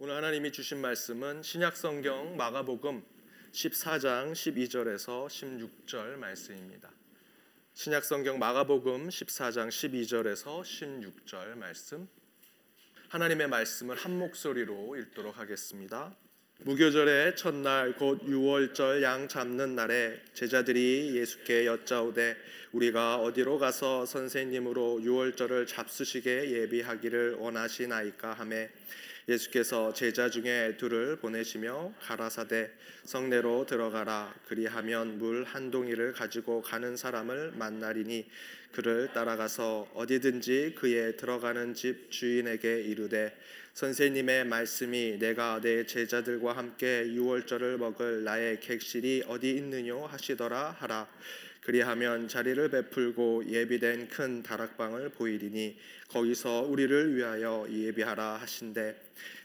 오늘 하나님이 주신 말씀은 신약 성경 마가복음 14장 12절에서 16절 말씀입니다. 신약 성경 마가복음 14장 12절에서 16절 말씀. 하나님의 말씀을 한 목소리로 읽도록 하겠습니다. 무교절의 첫날 곧 유월절 양 잡는 날에 제자들이 예수께 여짜오되 우리가 어디로 가서 선생님으로 유월절을 잡수시게 예비하기를 원하시나이까 하매 예수께서 제자 중에 둘을 보내시며 가라사대 성내로 들어가라 그리하면 물 한 동이를 가지고 가는 사람을 만나리니 그를 따라가서 어디든지 그의 들어가는 집 주인에게 이르되 선생님의 말씀이 내가 내 제자들과 함께 유월절을 먹을 나의 객실이 어디 있느뇨 하시더라 하라 그리하면 자리를 베풀고 예비된 큰 다락방을 보이리니 거기서 우리를 위하여 예비하라 하신대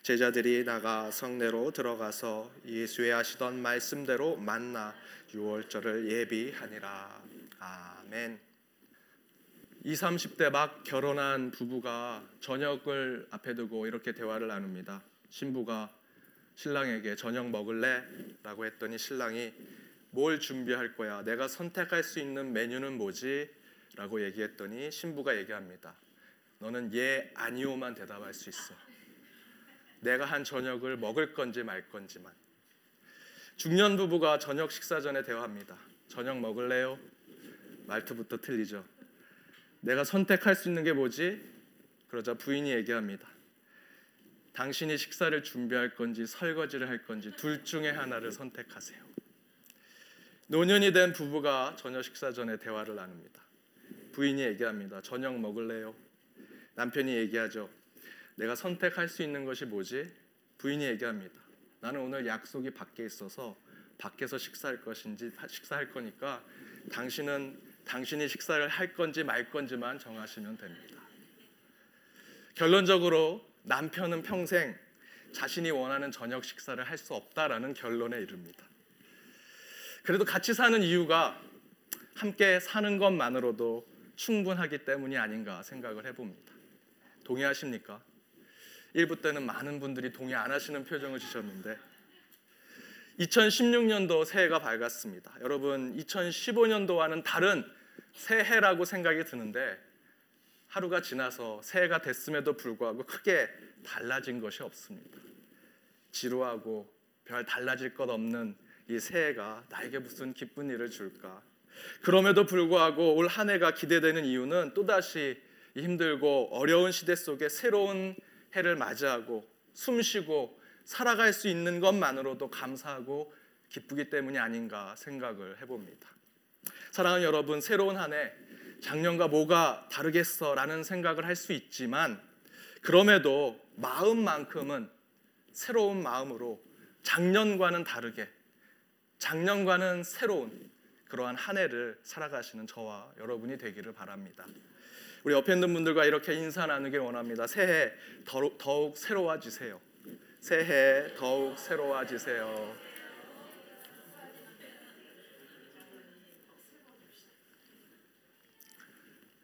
제자들이 나가 성내로 들어가서 예수의 하시던 말씀대로 만나 유월절을 예비하니라 아멘. 20, 30대 막 결혼한 부부가 저녁을 앞에 두고 이렇게 대화를 나눕니다. 신부가 신랑에게 저녁 먹을래? 라고 했더니 신랑이 뭘 준비할 거야? 내가 선택할 수 있는 메뉴는 뭐지? 라고 얘기했더니 신부가 얘기합니다. 너는 예, 아니오만 대답할 수 있어. 내가 한 저녁을 먹을 건지 말 건지만. 중년 부부가 저녁 식사 전에 대화합니다. 저녁 먹을래요? 말투부터 틀리죠. 내가 선택할 수 있는 게 뭐지? 그러자 부인이 얘기합니다. 당신이 식사를 준비할 건지 설거지를 할 건지 둘 중에 하나를 선택하세요. 노년이 된 부부가 저녁 식사 전에 대화를 나눕니다. 부인이 얘기합니다. 저녁 먹을래요? 남편이 얘기하죠. 내가 선택할 수 있는 것이 뭐지? 부인이 얘기합니다. 나는 오늘 약속이 밖에 있어서 밖에서 식사할 것인지 식사할 거니까 당신은 당신이 식사를 할 건지 말 건지만 정하시면 됩니다. 결론적으로 남편은 평생 자신이 원하는 저녁 식사를 할 수 없다라는 결론에 이릅니다. 그래도 같이 사는 이유가 함께 사는 것만으로도 충분하기 때문이 아닌가 생각을 해봅니다. 동의하십니까? 일부 때는 많은 분들이 동의 안 하시는 표정을 지셨는데 2016년도 새해가 밝았습니다. 여러분 2015년도와는 다른 새해라고 생각이 드는데 하루가 지나서 새해가 됐음에도 불구하고 크게 달라진 것이 없습니다. 지루하고 별 달라질 것 없는 이 새해가 나에게 무슨 기쁜 일을 줄까? 그럼에도 불구하고 올 한 해가 기대되는 이유는 또다시 힘들고 어려운 시대 속에 새로운 해를 맞이하고 숨쉬고 살아갈 수 있는 것만으로도 감사하고 기쁘기 때문이 아닌가 생각을 해봅니다. 사랑하는 여러분, 새로운 한 해 작년과 뭐가 다르겠어라는 생각을 할 수 있지만 그럼에도 마음만큼은 새로운 마음으로 작년과는 다르게 작년과는 새로운 그러한 한 해를 살아가시는 저와 여러분이 되기를 바랍니다. 우리 옆에 있는 분들과 이렇게 인사 나누길 원합니다. 새해 더욱 새로워지세요. 새해 더욱 새로워지세요.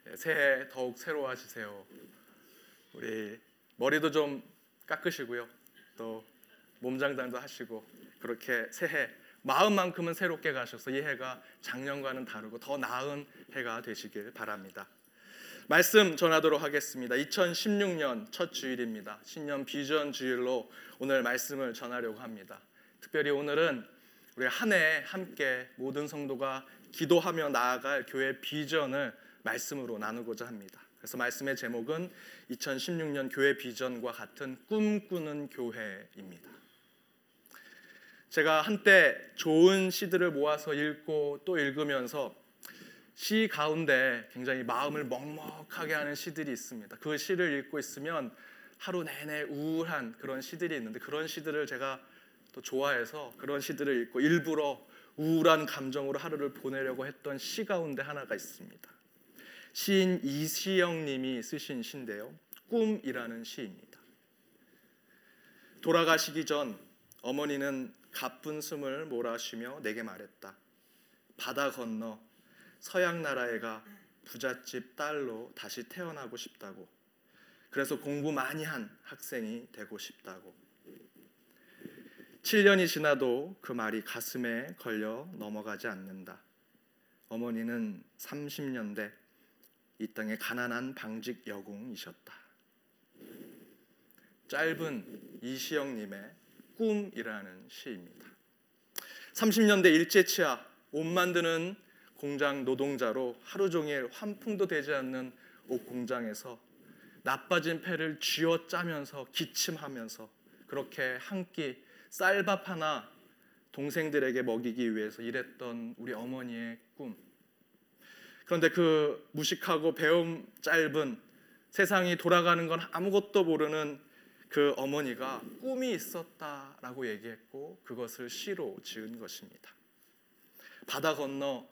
예, 새해 더욱 새로워지세요. 우리 머리도 좀 깎으시고요. 또 몸장단도 하시고 그렇게 새해 마음만큼은 새롭게 가셔서 이 해가 작년과는 다르고 더 나은 해가 되시길 바랍니다. 말씀 전하도록 하겠습니다. 2016년 첫 주일입니다. 신년 비전 주일로 오늘 말씀을 전하려고 합니다. 특별히 오늘은 우리 한 해 함께 모든 성도가 기도하며 나아갈 교회 비전을 말씀으로 나누고자 합니다. 그래서 말씀의 제목은 2016년 교회 비전과 같은 꿈꾸는 교회입니다. 제가 한때 좋은 시들을 모아서 읽고 또 읽으면서 시 가운데 굉장히 마음을 먹먹하게 하는 시들이 있습니다. 그 시를 읽고 있으면 하루 내내 우울한 그런 시들이 있는데 그런 시들을 제가 또 좋아해서 그런 시들을 읽고 일부러 우울한 감정으로 하루를 보내려고 했던 시 가운데 하나가 있습니다. 시인 이시영 님이 쓰신 시인데요. 꿈이라는 시입니다. 돌아가시기 전 어머니는 가쁜 숨을 몰아쉬며 내게 말했다. 바다 건너 서양 나라에 가 부잣집 딸로 다시 태어나고 싶다고. 그래서 공부 많이 한 학생이 되고 싶다고. 7년이 지나도 그 말이 가슴에 걸려 넘어가지 않는다. 어머니는 30년대 이 땅의 가난한 방직 여공이셨다. 짧은 이시영님의 꿈이라는 시입니다. 30년대 일제치하 옷 만드는 공장 노동자로 하루 종일 환풍도 되지 않는 옷 공장에서 나빠진 폐를 쥐어 짜면서 기침하면서 그렇게 한 끼 쌀밥 하나 동생들에게 먹이기 위해서 일했던 우리 어머니의 꿈. 그런데 그 무식하고 배움 짧은 세상이 돌아가는 건 아무것도 모르는 그 어머니가 꿈이 있었다라고 얘기했고 그것을 시로 지은 것입니다. 바다 건너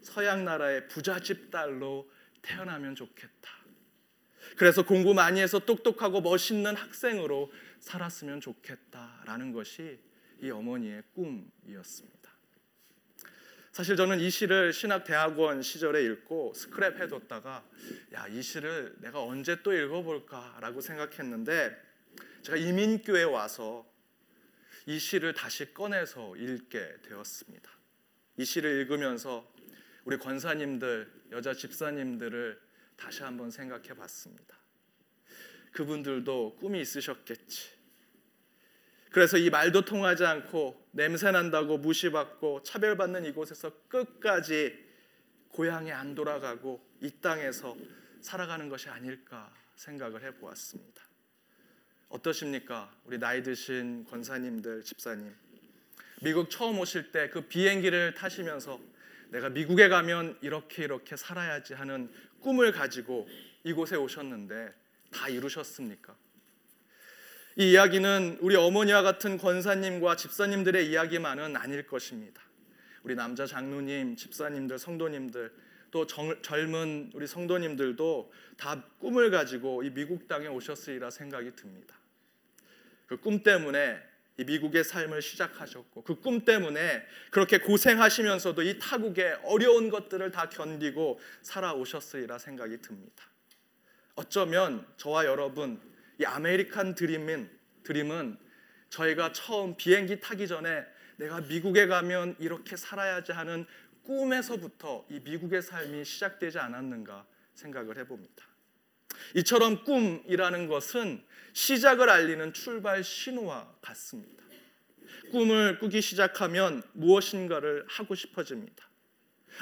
서양 나라의 부잣집 딸로 태어나면 좋겠다. 그래서 공부 많이 해서 똑똑하고 멋있는 학생으로 살았으면 좋겠다라는 것이 이 어머니의 꿈이었습니다. 사실 저는 이 시를 신학대학원 시절에 읽고 스크랩 해뒀다가 야 이 시를 내가 언제 또 읽어볼까라고 생각했는데 제가 이민교회 와서 이 시를 다시 꺼내서 읽게 되었습니다. 이 시를 읽으면서 우리 권사님들, 여자 집사님들을 다시 한번 생각해 봤습니다. 그분들도 꿈이 있으셨겠지. 그래서 이 말도 통하지 않고 냄새 난다고 무시받고 차별받는 이곳에서 끝까지 고향에 안 돌아가고 이 땅에서 살아가는 것이 아닐까 생각을 해 보았습니다. 어떠십니까? 우리 나이 드신 권사님들, 집사님. 미국 처음 오실 때 그 비행기를 타시면서 내가 미국에 가면 이렇게 이렇게 살아야지 하는 꿈을 가지고 이곳에 오셨는데 다 이루셨습니까? 이 이야기는 우리 어머니와 같은 권사님과 집사님들의 이야기만은 아닐 것입니다. 우리 남자 장로님, 집사님들, 성도님들 또 정, 젊은 우리 성도님들도 다 꿈을 가지고 이 미국 땅에 오셨으리라 생각이 듭니다. 그 꿈 때문에 이 미국의 삶을 시작하셨고 그 꿈 때문에 그렇게 고생하시면서도 이 타국의 어려운 것들을 다 견디고 살아오셨으리라 생각이 듭니다. 어쩌면 저와 여러분 이 아메리칸 드림은 드림은 저희가 처음 비행기 타기 전에 내가 미국에 가면 이렇게 살아야지 하는 꿈에서부터 이 미국의 삶이 시작되지 않았는가 생각을 해봅니다. 이처럼 꿈이라는 것은 시작을 알리는 출발 신호와 같습니다. 꿈을 꾸기 시작하면 무엇인가를 하고 싶어집니다.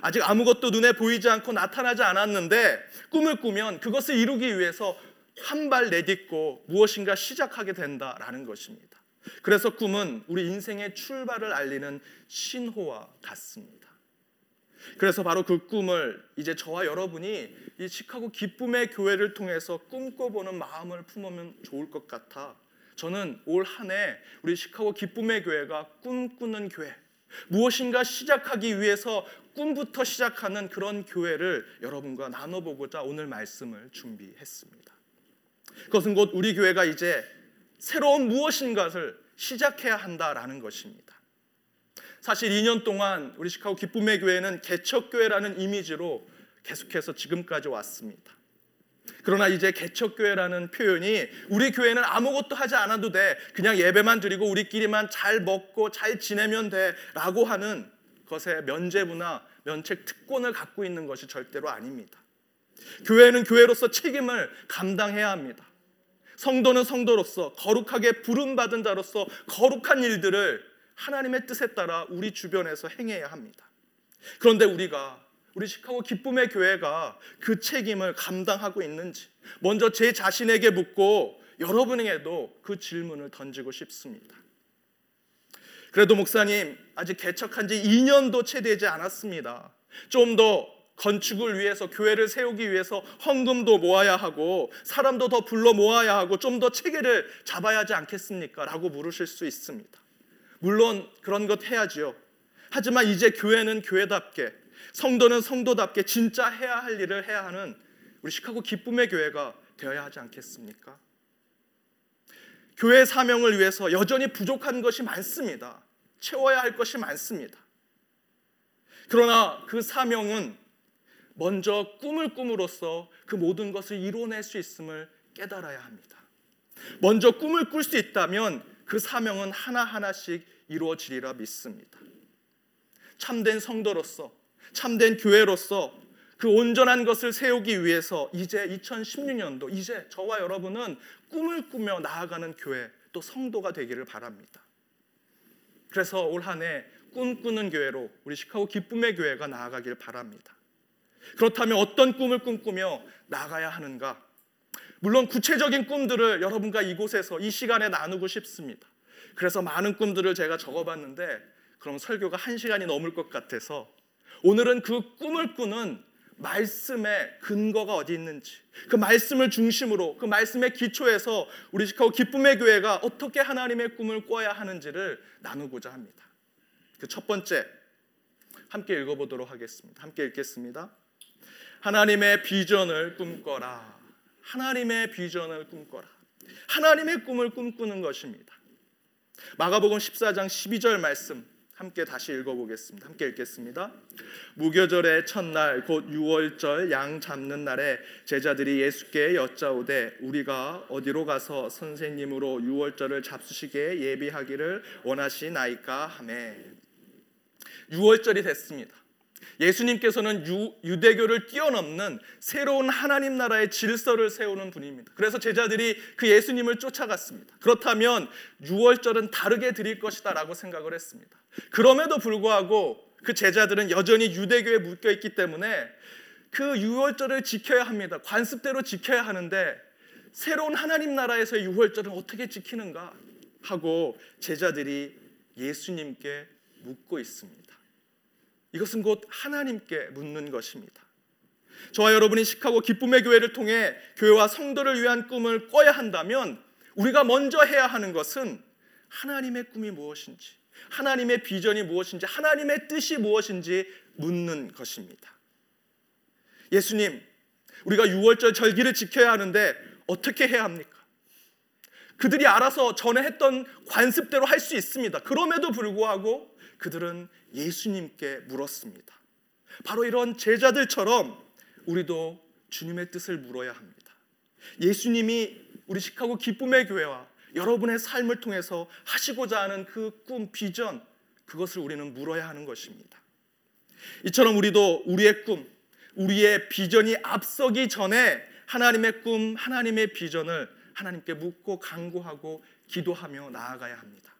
아직 아무것도 눈에 보이지 않고 나타나지 않았는데 꿈을 꾸면 그것을 이루기 위해서 한 발 내딛고 무엇인가 시작하게 된다라는 것입니다. 그래서 꿈은 우리 인생의 출발을 알리는 신호와 같습니다. 그래서 바로 그 꿈을 이제 저와 여러분이 이 시카고 기쁨의 교회를 통해서 꿈꿔보는 마음을 품으면 좋을 것 같아. 저는 올 한 해 우리 시카고 기쁨의 교회가 꿈꾸는 교회, 무엇인가 시작하기 위해서 꿈부터 시작하는 그런 교회를 여러분과 나눠보고자 오늘 말씀을 준비했습니다. 그것은 곧 우리 교회가 이제 새로운 무엇인가를 시작해야 한다라는 것입니다. 사실 2년 동안 우리 시카고 기쁨의 교회는 개척교회라는 이미지로 계속해서 지금까지 왔습니다. 그러나 이제 개척교회라는 표현이 우리 교회는 아무것도 하지 않아도 돼. 그냥 예배만 드리고 우리끼리만 잘 먹고 잘 지내면 돼. 라고 하는 것에 면제부나 면책 특권을 갖고 있는 것이 절대로 아닙니다. 교회는 교회로서 책임을 감당해야 합니다. 성도는 성도로서 거룩하게 부름받은 자로서 거룩한 일들을 하나님의 뜻에 따라 우리 주변에서 행해야 합니다. 그런데 우리가 우리 시카고 기쁨의 교회가 그 책임을 감당하고 있는지 먼저 제 자신에게 묻고 여러분에게도 그 질문을 던지고 싶습니다. 그래도 목사님 아직 개척한 지 2년도 채 되지 않았습니다. 좀 더 건축을 위해서 교회를 세우기 위해서 헌금도 모아야 하고 사람도 더 불러 모아야 하고 좀 더 체계를 잡아야 하지 않겠습니까? 라고 물으실 수 있습니다. 물론 그런 것 해야지요. 하지만 이제 교회는 교회답게 성도는 성도답게 진짜 해야 할 일을 해야 하는 우리 시카고 기쁨의 교회가 되어야 하지 않겠습니까? 교회 사명을 위해서 여전히 부족한 것이 많습니다. 채워야 할 것이 많습니다. 그러나 그 사명은 먼저 꿈을 꿈으로써 그 모든 것을 이뤄낼 수 있음을 깨달아야 합니다. 먼저 꿈을 꿀 수 있다면 그 사명은 하나하나씩 이루어지리라 믿습니다. 참된 성도로서 참된 교회로서 그 온전한 것을 세우기 위해서 이제 2016년도 이제 저와 여러분은 꿈을 꾸며 나아가는 교회 또 성도가 되기를 바랍니다. 그래서 올 한 해 꿈꾸는 교회로 우리 시카고 기쁨의 교회가 나아가길 바랍니다. 그렇다면 어떤 꿈을 꿈꾸며 나가야 하는가? 물론 구체적인 꿈들을 여러분과 이곳에서 이 시간에 나누고 싶습니다. 그래서 많은 꿈들을 제가 적어봤는데 그럼 설교가 한 시간이 넘을 것 같아서 오늘은 그 꿈을 꾸는 말씀의 근거가 어디 있는지 그 말씀을 중심으로 그 말씀의 기초에서 우리 시카고 기쁨의 교회가 어떻게 하나님의 꿈을 꿔야 하는지를 나누고자 합니다. 그 첫 번째 함께 읽어보도록 하겠습니다. 함께 읽겠습니다. 하나님의 비전을 꿈꿔라. 하나님의 비전을 꿈꿔라. 하나님의 꿈을 꿈꾸는 것입니다. 마가복음 14장 12절 말씀 함께 다시 읽어보겠습니다. 함께 읽겠습니다. 무교절의 첫날 곧 6월절 양 잡는 날에 제자들이 예수께 여짜오되 우리가 어디로 가서 선생님으로 6월절을 잡수시게 예비하기를 원하시나이까 하매 6월절이 됐습니다. 예수님께서는 유, 대교를 뛰어넘는 새로운 하나님 나라의 질서를 세우는 분입니다. 그래서 제자들이 그 예수님을 쫓아갔습니다. 그렇다면 6월절은 다르게 드릴 것이다 라고 생각을 했습니다. 그럼에도 불구하고 그 제자들은 여전히 유대교에 묶여 있기 때문에 그 6월절을 지켜야 합니다. 관습대로 지켜야 하는데 새로운 하나님 나라에서의 6월절은 어떻게 지키는가 하고 제자들이 예수님께 묻고 있습니다. 이것은 곧 하나님께 묻는 것입니다. 저와 여러분이 시카고 기쁨의 교회를 통해 교회와 성도를 위한 꿈을 꿔야 한다면 우리가 먼저 해야 하는 것은 하나님의 꿈이 무엇인지, 하나님의 비전이 무엇인지, 하나님의 뜻이 무엇인지 묻는 것입니다. 예수님, 우리가 6월절 절기를 지켜야 하는데 어떻게 해야 합니까? 그들이 알아서 전에 했던 관습대로 할 수 있습니다. 그럼에도 불구하고 그들은 예수님께 물었습니다. 바로 이런 제자들처럼 우리도 주님의 뜻을 물어야 합니다. 예수님이 우리 시카고 기쁨의 교회와 여러분의 삶을 통해서 하시고자 하는 그 꿈, 비전, 그것을 우리는 물어야 하는 것입니다. 이처럼 우리도 우리의 꿈, 우리의 비전이 앞서기 전에 하나님의 꿈, 하나님의 비전을 하나님께 묻고 간구하고 기도하며 나아가야 합니다.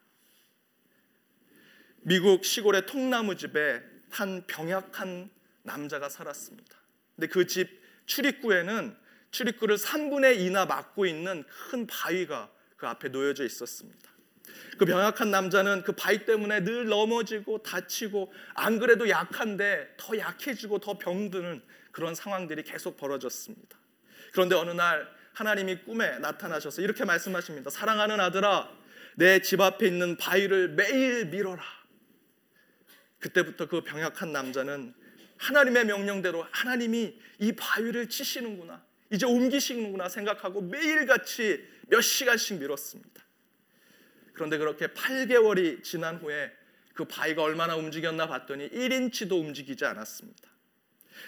미국 시골의 통나무 집에 한 병약한 남자가 살았습니다. 근데 그 집 출입구에는 출입구를 3분의 2나 막고 있는 큰 바위가 그 앞에 놓여져 있었습니다. 그 병약한 남자는 그 바위 때문에 늘 넘어지고 다치고 안 그래도 약한데 더 약해지고 더 병드는 그런 상황들이 계속 벌어졌습니다. 그런데 어느 날 하나님이 꿈에 나타나셔서 이렇게 말씀하십니다. 사랑하는 아들아, 내 집 앞에 있는 바위를 매일 밀어라. 그때부터 그 병약한 남자는 하나님의 명령대로 하나님이 이 바위를 치시는구나. 이제 옮기시는구나 생각하고 매일같이 몇 시간씩 밀었습니다. 그런데 그렇게 8개월이 지난 후에 그 바위가 얼마나 움직였나 봤더니 1인치도 움직이지 않았습니다.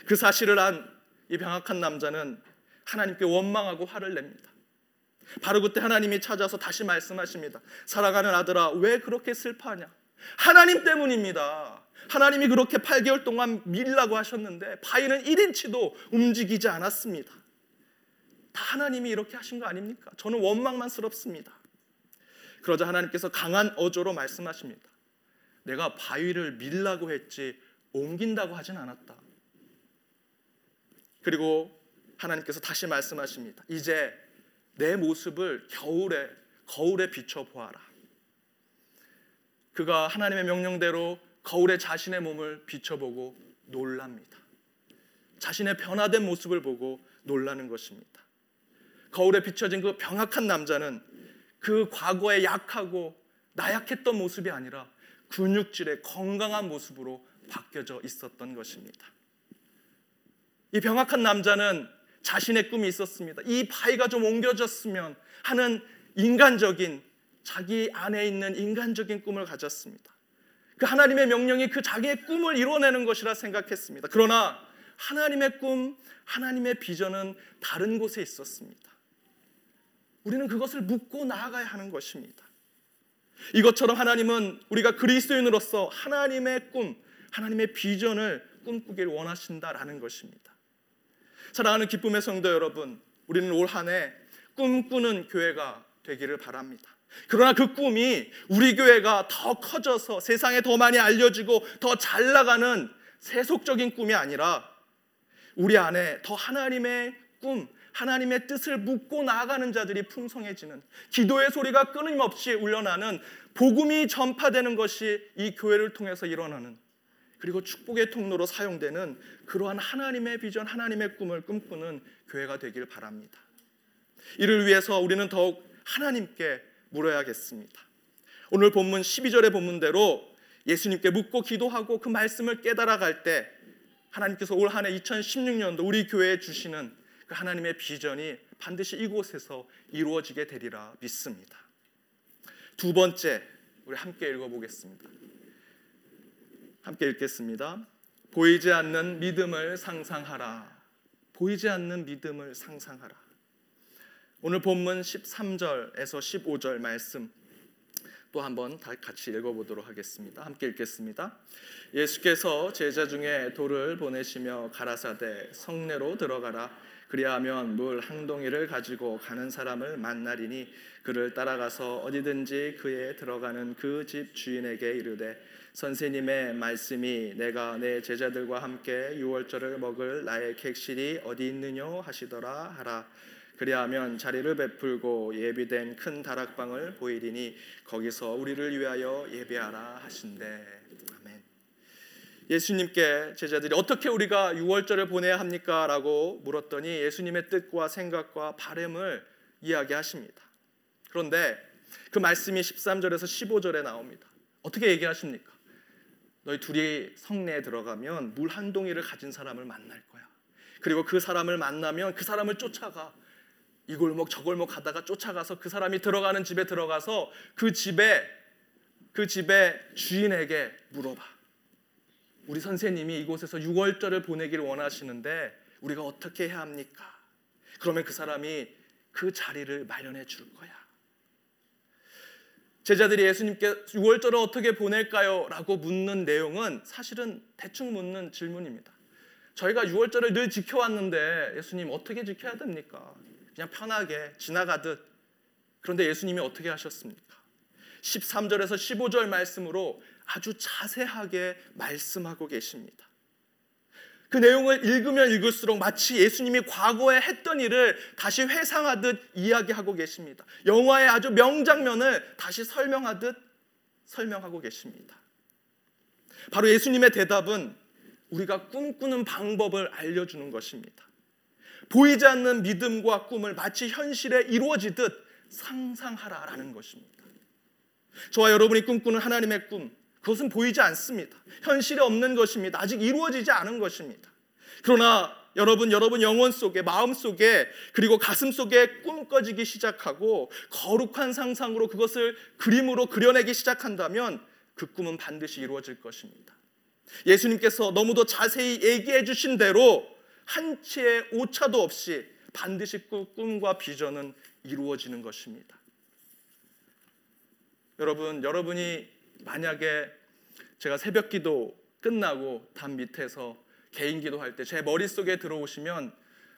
그 사실을 안 이 병약한 남자는 하나님께 원망하고 화를 냅니다. 바로 그때 하나님이 찾아서 다시 말씀하십니다. 사랑하는 아들아, 왜 그렇게 슬퍼하냐? 하나님 때문입니다. 하나님이 그렇게 8개월 동안 밀라고 하셨는데 바위는 1인치도 움직이지 않았습니다. 다 하나님이 이렇게 하신 거 아닙니까? 저는 원망만스럽습니다. 그러자 하나님께서 강한 어조로 말씀하십니다. 내가 바위를 밀라고 했지 옮긴다고 하진 않았다. 그리고 하나님께서 다시 말씀하십니다. 이제 내 모습을 겨울에 거울에 비춰 보아라. 그가 하나님의 명령대로 거울에 자신의 몸을 비춰보고 놀랍니다. 자신의 변화된 모습을 보고 놀라는 것입니다. 거울에 비춰진 그 병약한 남자는 그 과거에 약하고 나약했던 모습이 아니라 근육질의 건강한 모습으로 바뀌어져 있었던 것입니다. 이 병약한 남자는 자신의 꿈이 있었습니다. 이 바위가 좀 옮겨졌으면 하는 인간적인 자기 안에 있는 인간적인 꿈을 가졌습니다. 그 하나님의 명령이 그 자기의 꿈을 이루어내는 것이라 생각했습니다. 그러나 하나님의 꿈, 하나님의 비전은 다른 곳에 있었습니다. 우리는 그것을 묻고 나아가야 하는 것입니다. 이것처럼 하나님은 우리가 그리스도인으로서 하나님의 꿈, 하나님의 비전을 꿈꾸길 원하신다라는 것입니다. 사랑하는 기쁨의 성도 여러분, 우리는 올 한 해 꿈꾸는 교회가 되기를 바랍니다. 그러나 그 꿈이 우리 교회가 더 커져서 세상에 더 많이 알려지고 더 잘 나가는 세속적인 꿈이 아니라 우리 안에 더 하나님의 꿈, 하나님의 뜻을 묻고 나아가는 자들이 풍성해지는 기도의 소리가 끊임없이 울려나는 복음이 전파되는 것이 이 교회를 통해서 일어나는 그리고 축복의 통로로 사용되는 그러한 하나님의 비전, 하나님의 꿈을 꿈꾸는 교회가 되길 바랍니다. 이를 위해서 우리는 더욱 하나님께 물어야겠습니다. 오늘 본문 12절의 본문대로 예수님께 묻고 기도하고 그 말씀을 깨달아 갈 때 하나님께서 올 한해 2016년도 우리 교회에 주시는 그 하나님의 비전이 반드시 이곳에서 이루어지게 되리라 믿습니다. 두 번째 우리 함께 읽어보겠습니다. 함께 읽겠습니다. 보이지 않는 믿음을 상상하라. 보이지 않는 믿음을 상상하라. 오늘 본문 13절에서 15절 말씀 또 한번 같이 읽어보도록 하겠습니다. 함께 읽겠습니다. 예수께서 제자 중에 돌을 보내시며 가라사대 성내로 들어가라. 그리하면 물 한 동이를 가지고 가는 사람을 만나리니 그를 따라가서 어디든지 그에 들어가는 그 집 주인에게 이르되 선생님의 말씀이 내가 내 제자들과 함께 유월절을 먹을 나의 객실이 어디 있느뇨 하시더라 하라 그리하면 자리를 베풀고 예비된 큰 다락방을 보이리니 거기서 우리를 위하여 예배하라 하신대 아멘. 예수님께 제자들이 어떻게 우리가 유월절을 보내야 합니까?라고 물었더니 예수님의 뜻과 생각과 바램을 이야기하십니다. 그런데 그 말씀이 13절에서 15절에 나옵니다. 어떻게 얘기하십니까? 너희 둘이 성내에 들어가면 물 한 동이를 가진 사람을 만날 거야. 그리고 그 사람을 만나면 그 사람을 쫓아가. 이 골목 저 골목 가다가 쫓아가서 그 사람이 들어가는 집에 들어가서 그 집에 그 집의 주인에게 물어봐. 우리 선생님이 이곳에서 6월절을 보내기를 원하시는데 우리가 어떻게 해야 합니까? 그러면 그 사람이 그 자리를 마련해 줄 거야. 제자들이 예수님께 6월절을 어떻게 보낼까요? 라고 묻는 내용은 사실은 대충 묻는 질문입니다. 저희가 6월절을 늘 지켜왔는데 예수님 어떻게 지켜야 됩니까? 그냥 편하게 지나가듯 그런데 예수님이 어떻게 하셨습니까? 13절에서 15절 말씀으로 아주 자세하게 말씀하고 계십니다. 그 내용을 읽으면 읽을수록 마치 예수님이 과거에 했던 일을 다시 회상하듯 이야기하고 계십니다. 영화의 아주 명장면을 다시 설명하듯 설명하고 계십니다. 바로 예수님의 대답은 우리가 꿈꾸는 방법을 알려주는 것입니다. 보이지 않는 믿음과 꿈을 마치 현실에 이루어지듯 상상하라라는 것입니다. 저와 여러분이 꿈꾸는 하나님의 꿈, 그것은 보이지 않습니다. 현실에 없는 것입니다. 아직 이루어지지 않은 것입니다. 그러나 여러분, 여러분 영혼 속에, 마음 속에, 그리고 가슴 속에 꿈꿔지기 시작하고 거룩한 상상으로 그것을 그림으로 그려내기 시작한다면 그 꿈은 반드시 이루어질 것입니다. 예수님께서 너무도 자세히 얘기해 주신 대로 한 치의 오차도 없이 반드시 꿈과 비전은 이루어지는 것입니다. 여러분, 여러분이 만약에 제가 새벽 기도 끝나고 담 밑에서 개인 기도할 때 제 머릿속에 들어오시면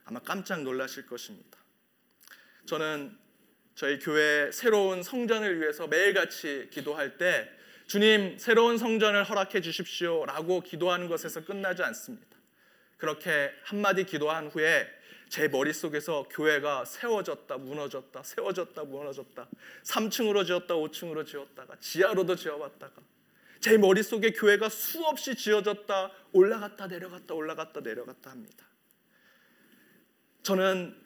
아마 깜짝 놀라실 것입니다. 저는 저희 교회 새로운 성전을 위해서 매일같이 기도할 때 주님 새로운 성전을 허락해 주십시오라고 기도하는 것에서 끝나지 않습니다. 그렇게 한마디 기도한 후에 제 머릿속에서 교회가 세워졌다 무너졌다 세워졌다 무너졌다 3층으로 지었다 5층으로 지었다가 지하로도 지어봤다가 제 머릿속에 교회가 수없이 지어졌다 올라갔다 내려갔다 올라갔다 내려갔다 합니다. 저는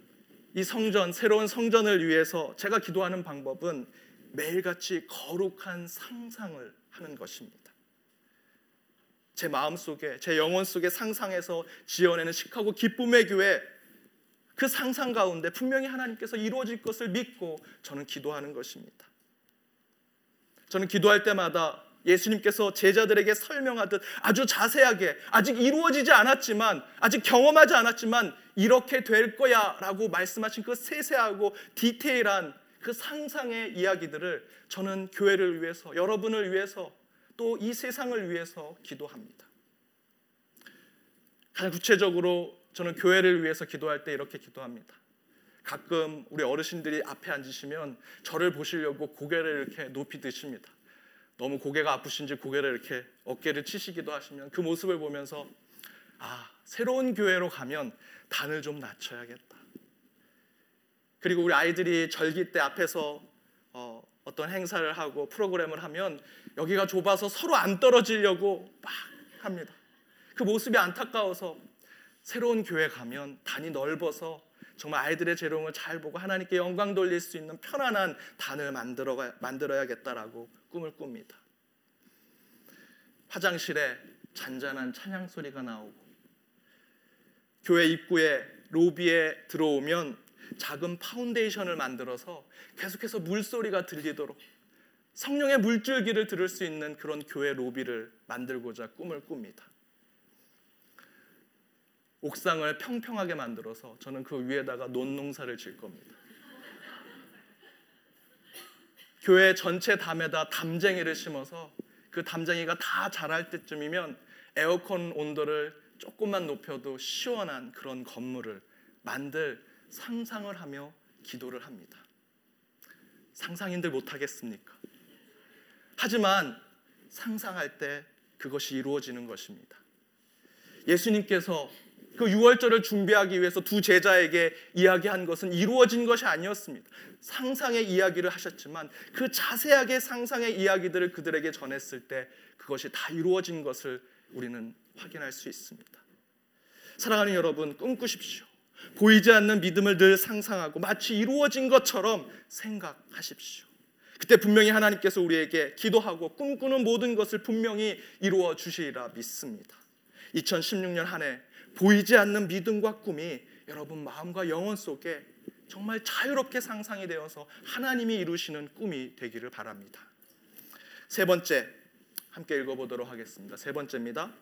이 성전 새로운 성전을 위해서 제가 기도하는 방법은 매일같이 거룩한 상상을 하는 것입니다. 제 마음 속에 제 영혼 속에 상상해서 지어내는 시카고 기쁨의 교회 그 상상 가운데 분명히 하나님께서 이루어질 것을 믿고 저는 기도하는 것입니다. 저는 기도할 때마다 예수님께서 제자들에게 설명하듯 아주 자세하게 아직 이루어지지 않았지만 아직 경험하지 않았지만 이렇게 될 거야라고 말씀하신 그 세세하고 디테일한 그 상상의 이야기들을 저는 교회를 위해서 여러분을 위해서 또 이 세상을 위해서 기도합니다. 가장 구체적으로 저는 교회를 위해서 기도할 때 이렇게 기도합니다. 가끔 우리 어르신들이 앞에 앉으시면 저를 보시려고 고개를 이렇게 높이 드십니다. 너무 고개가 아프신지 고개를 이렇게 어깨를 치시기도 하시면 그 모습을 보면서 아, 새로운 교회로 가면 단을 좀 낮춰야겠다. 그리고 우리 아이들이 절기 때 앞에서 어, 어떤 행사를 하고 프로그램을 하면 여기가 좁아서 서로 안 떨어지려고 막 합니다. 그 모습이 안타까워서 새로운 교회 가면 단이 넓어서 정말 아이들의 재롱을 잘 보고 하나님께 영광 돌릴 수 있는 편안한 단을 만들어 만들어야겠다라고 꿈을 꿉니다. 화장실에 잔잔한 찬양 소리가 나오고 교회 입구에 로비에 들어오면 작은 fountain을 만들어서 계속해서 물소리가 들리도록 성령의 물줄기를 들을 수 있는 그런 교회 로비를 만들고자 꿈을 꿉니다. 옥상을 평평하게 만들어서 저는 그 위에다가 논농사를 질 겁니다. 교회 전체 담에다 담쟁이를 심어서 그 담쟁이가 다 자랄 때쯤이면 에어컨 온도를 조금만 높여도 시원한 그런 건물을 만들 상상을 하며 기도를 합니다. 상상인들 못하겠습니까? 하지만 상상할 때 그것이 이루어지는 것입니다. 예수님께서 그 6월절을 준비하기 위해서 두 제자에게 이야기한 것은 이루어진 것이 아니었습니다. 상상의 이야기를 하셨지만 그 자세하게 상상의 이야기들을 그들에게 전했을 때 그것이 다 이루어진 것을 우리는 확인할 수 있습니다. 사랑하는 여러분, 꿈꾸십시오. 보이지 않는 믿음을 늘 상상하고 마치 이루어진 것처럼 생각하십시오. 그때 분명히 하나님께서 우리에게 기도하고 꿈꾸는 모든 것을 분명히 이루어 주시리라 믿습니다. 2016년 한 해 보이지 않는 믿음과 꿈이 여러분 마음과 영혼 속에 정말 자유롭게 상상이 되어서 하나님이 이루시는 꿈이 되기를 바랍니다. 세 번째 함께 읽어보도록 하겠습니다. 세 번째입니다.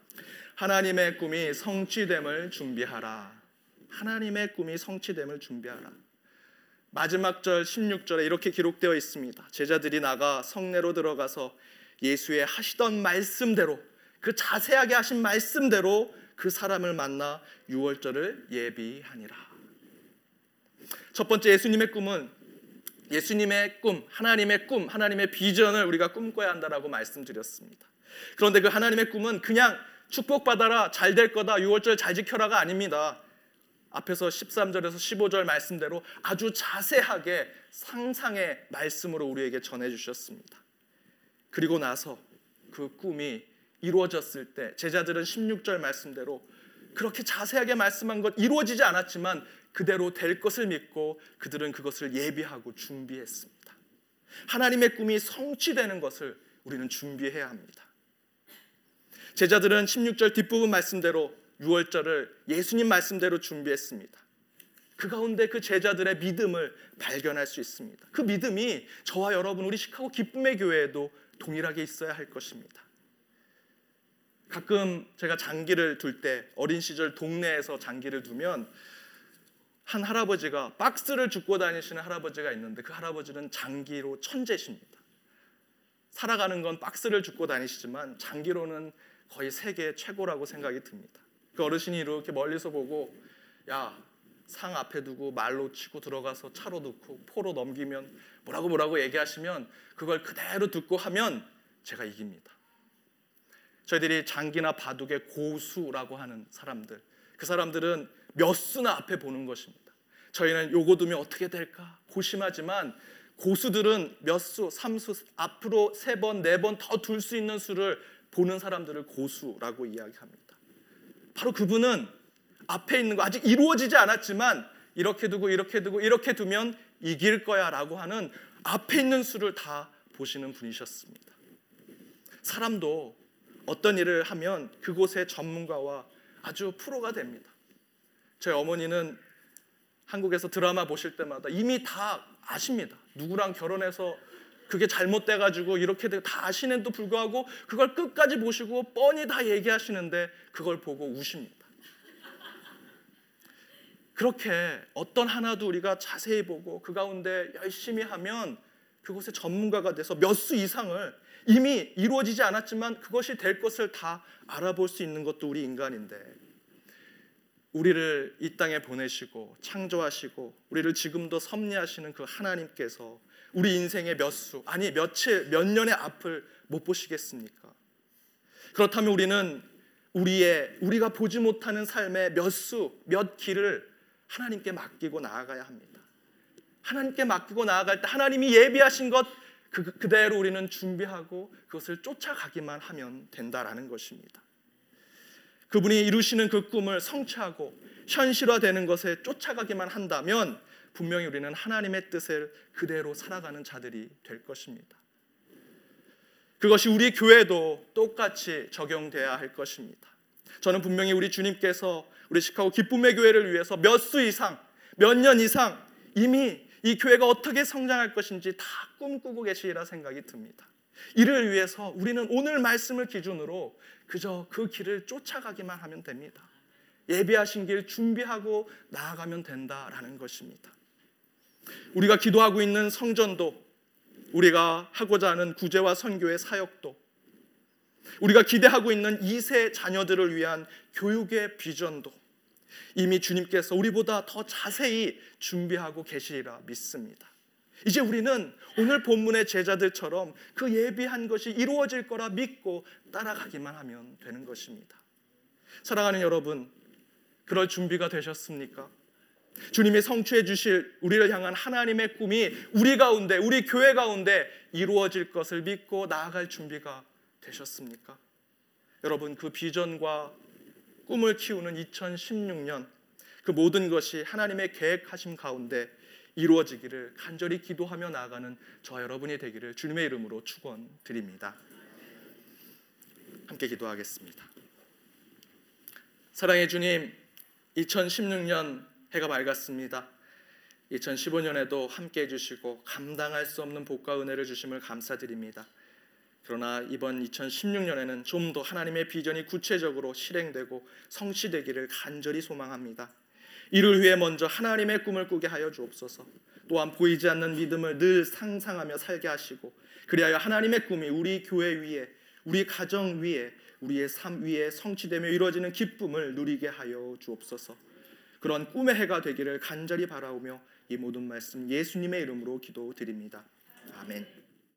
하나님의 꿈이 성취됨을 준비하라. 하나님의 꿈이 성취됨을 준비하라. 마지막 절 16절에 이렇게 기록되어 있습니다. 제자들이 나가 성내로 들어가서 예수의 하시던 말씀대로 그 자세하게 하신 말씀대로 그 사람을 만나 유월절을 예비하니라. 첫 번째 예수님의 꿈은 예수님의 꿈, 하나님의 꿈, 하나님의 비전을 우리가 꿈꿔야 한다라고 말씀드렸습니다. 그런데 그 하나님의 꿈은 그냥 축복받아라, 잘 될 거다, 유월절 잘 지켜라가 아닙니다. 앞에서 13절에서 15절 말씀대로 아주 자세하게 상상의 말씀으로 우리에게 전해 주셨습니다. 그리고 나서 그 꿈이 이루어졌을 때 제자들은 16절 말씀대로 그렇게 자세하게 말씀한 것 이루어지지 않았지만 그대로 될 것을 믿고 그들은 그것을 예비하고 준비했습니다. 하나님의 꿈이 성취되는 것을 우리는 준비해야 합니다. 제자들은 16절 뒷부분 말씀대로 6월절을 예수님 말씀대로 준비했습니다. 그 가운데 그 제자들의 믿음을 발견할 수 있습니다. 그 믿음이 저와 여러분 우리 시카고 기쁨의 교회에도 동일하게 있어야 할 것입니다. 가끔 제가 장기를 둘 때 어린 시절 동네에서 장기를 두면 한 할아버지가 박스를 줍고 다니시는 할아버지가 있는데 그 할아버지는 장기로 천재십니다. 살아가는 건 박스를 줍고 다니시지만 장기로는 거의 세계 최고라고 생각이 듭니다. 그 어르신이 이렇게 멀리서 보고 야 상 앞에 두고 말로 치고 들어가서 차로 넣고 포로 넘기면 뭐라고 뭐라고 얘기하시면 그걸 그대로 듣고 하면 제가 이깁니다. 저희들이 장기나 바둑의 고수라고 하는 사람들 그 사람들은 몇 수나 앞에 보는 것입니다. 저희는 요거 두면 어떻게 될까 고심하지만 고수들은 몇 수, 삼수 앞으로 세 번, 네 번 더 둘 수 있는 수를 보는 사람들을 고수라고 이야기합니다. 바로 그분은 앞에 있는 거 아직 이루어지지 않았지만 이렇게 두고 이렇게 두고 이렇게 두면 이길 거야라고 하는 앞에 있는 수를 다 보시는 분이셨습니다. 사람도 어떤 일을 하면 그곳의 전문가와 아주 프로가 됩니다. 저희 어머니는 한국에서 드라마 보실 때마다 이미 다 아십니다. 누구랑 결혼해서 그게 잘못돼 가지고 이렇게 다 아시는데도 불구하고 그걸 끝까지 보시고 뻔히 다 얘기하시는데 그걸 보고 우십니다. 그렇게 어떤 하나도 우리가 자세히 보고 그 가운데 열심히 하면 그곳의 전문가가 돼서 몇 수 이상을 이미 이루어지지 않았지만 그것이 될 것을 다 알아볼 수 있는 것도 우리 인간인데 우리를 이 땅에 보내시고 창조하시고 우리를 지금도 섭리하시는 그 하나님께서 우리 인생의 몇 수, 아니 며칠, 몇 년의 앞을 못 보시겠습니까? 그렇다면 우리는 우리의 우리가 보지 못하는 삶의 몇 수, 몇 길을 하나님께 맡기고 나아가야 합니다. 하나님께 맡기고 나아갈 때 하나님이 예비하신 것 그, 그대로 우리는 준비하고 그것을 쫓아가기만 하면 된다라는 것입니다. 그분이 이루시는 그 꿈을 성취하고 현실화되는 것에 쫓아가기만 한다면 분명히 우리는 하나님의 뜻을 그대로 살아가는 자들이 될 것입니다. 그것이 우리 교회도 똑같이 적용돼야 할 것입니다. 저는 분명히 우리 주님께서 우리 시카고 기쁨의 교회를 위해서 몇 수 이상, 몇 년 이상 이미 이 교회가 어떻게 성장할 것인지 다 꿈꾸고 계시리라 생각이 듭니다. 이를 위해서 우리는 오늘 말씀을 기준으로 그저 그 길을 쫓아가기만 하면 됩니다. 예비하신 길 준비하고 나아가면 된다라는 것입니다. 우리가 기도하고 있는 성전도 우리가 하고자 하는 구제와 선교의 사역도 우리가 기대하고 있는 2세 자녀들을 위한 교육의 비전도 이미 주님께서 우리보다 더 자세히 준비하고 계시리라 믿습니다. 이제 우리는 오늘 본문의 제자들처럼 그 예비한 것이 이루어질 거라 믿고 따라가기만 하면 되는 것입니다. 사랑하는 여러분, 그럴 준비가 되셨습니까? 주님이 성취해 주실 우리를 향한 하나님의 꿈이 우리 가운데, 우리 교회 가운데 이루어질 것을 믿고 나아갈 준비가 되셨습니까? 여러분, 그 비전과 꿈을 키우는 2016년 그 모든 것이 하나님의 계획하심 가운데 이루어지기를 간절히 기도하며 나아가는 저 여러분이 되기를 주님의 이름으로 축원드립니다. 함께 기도하겠습니다. 사랑의 주님, 2016년 해가 밝았습니다. 2015년에도 함께 해주시고 감당할 수 없는 복과 은혜를 주심을 감사드립니다. 그러나 이번 2016년에는 좀 더 하나님의 비전이 구체적으로 실행되고 성취되기를 간절히 소망합니다. 이를 위해 먼저 하나님의 꿈을 꾸게 하여 주옵소서. 또한 보이지 않는 믿음을 늘 상상하며 살게 하시고 그리하여 하나님의 꿈이 우리 교회 위에 우리 가정 위에 우리의 삶 위에 성취되며 이루어지는 기쁨을 누리게 하여 주옵소서. 그런 꿈의 해가 되기를 간절히 바라오며 이 모든 말씀 예수님의 이름으로 기도드립니다. 아멘.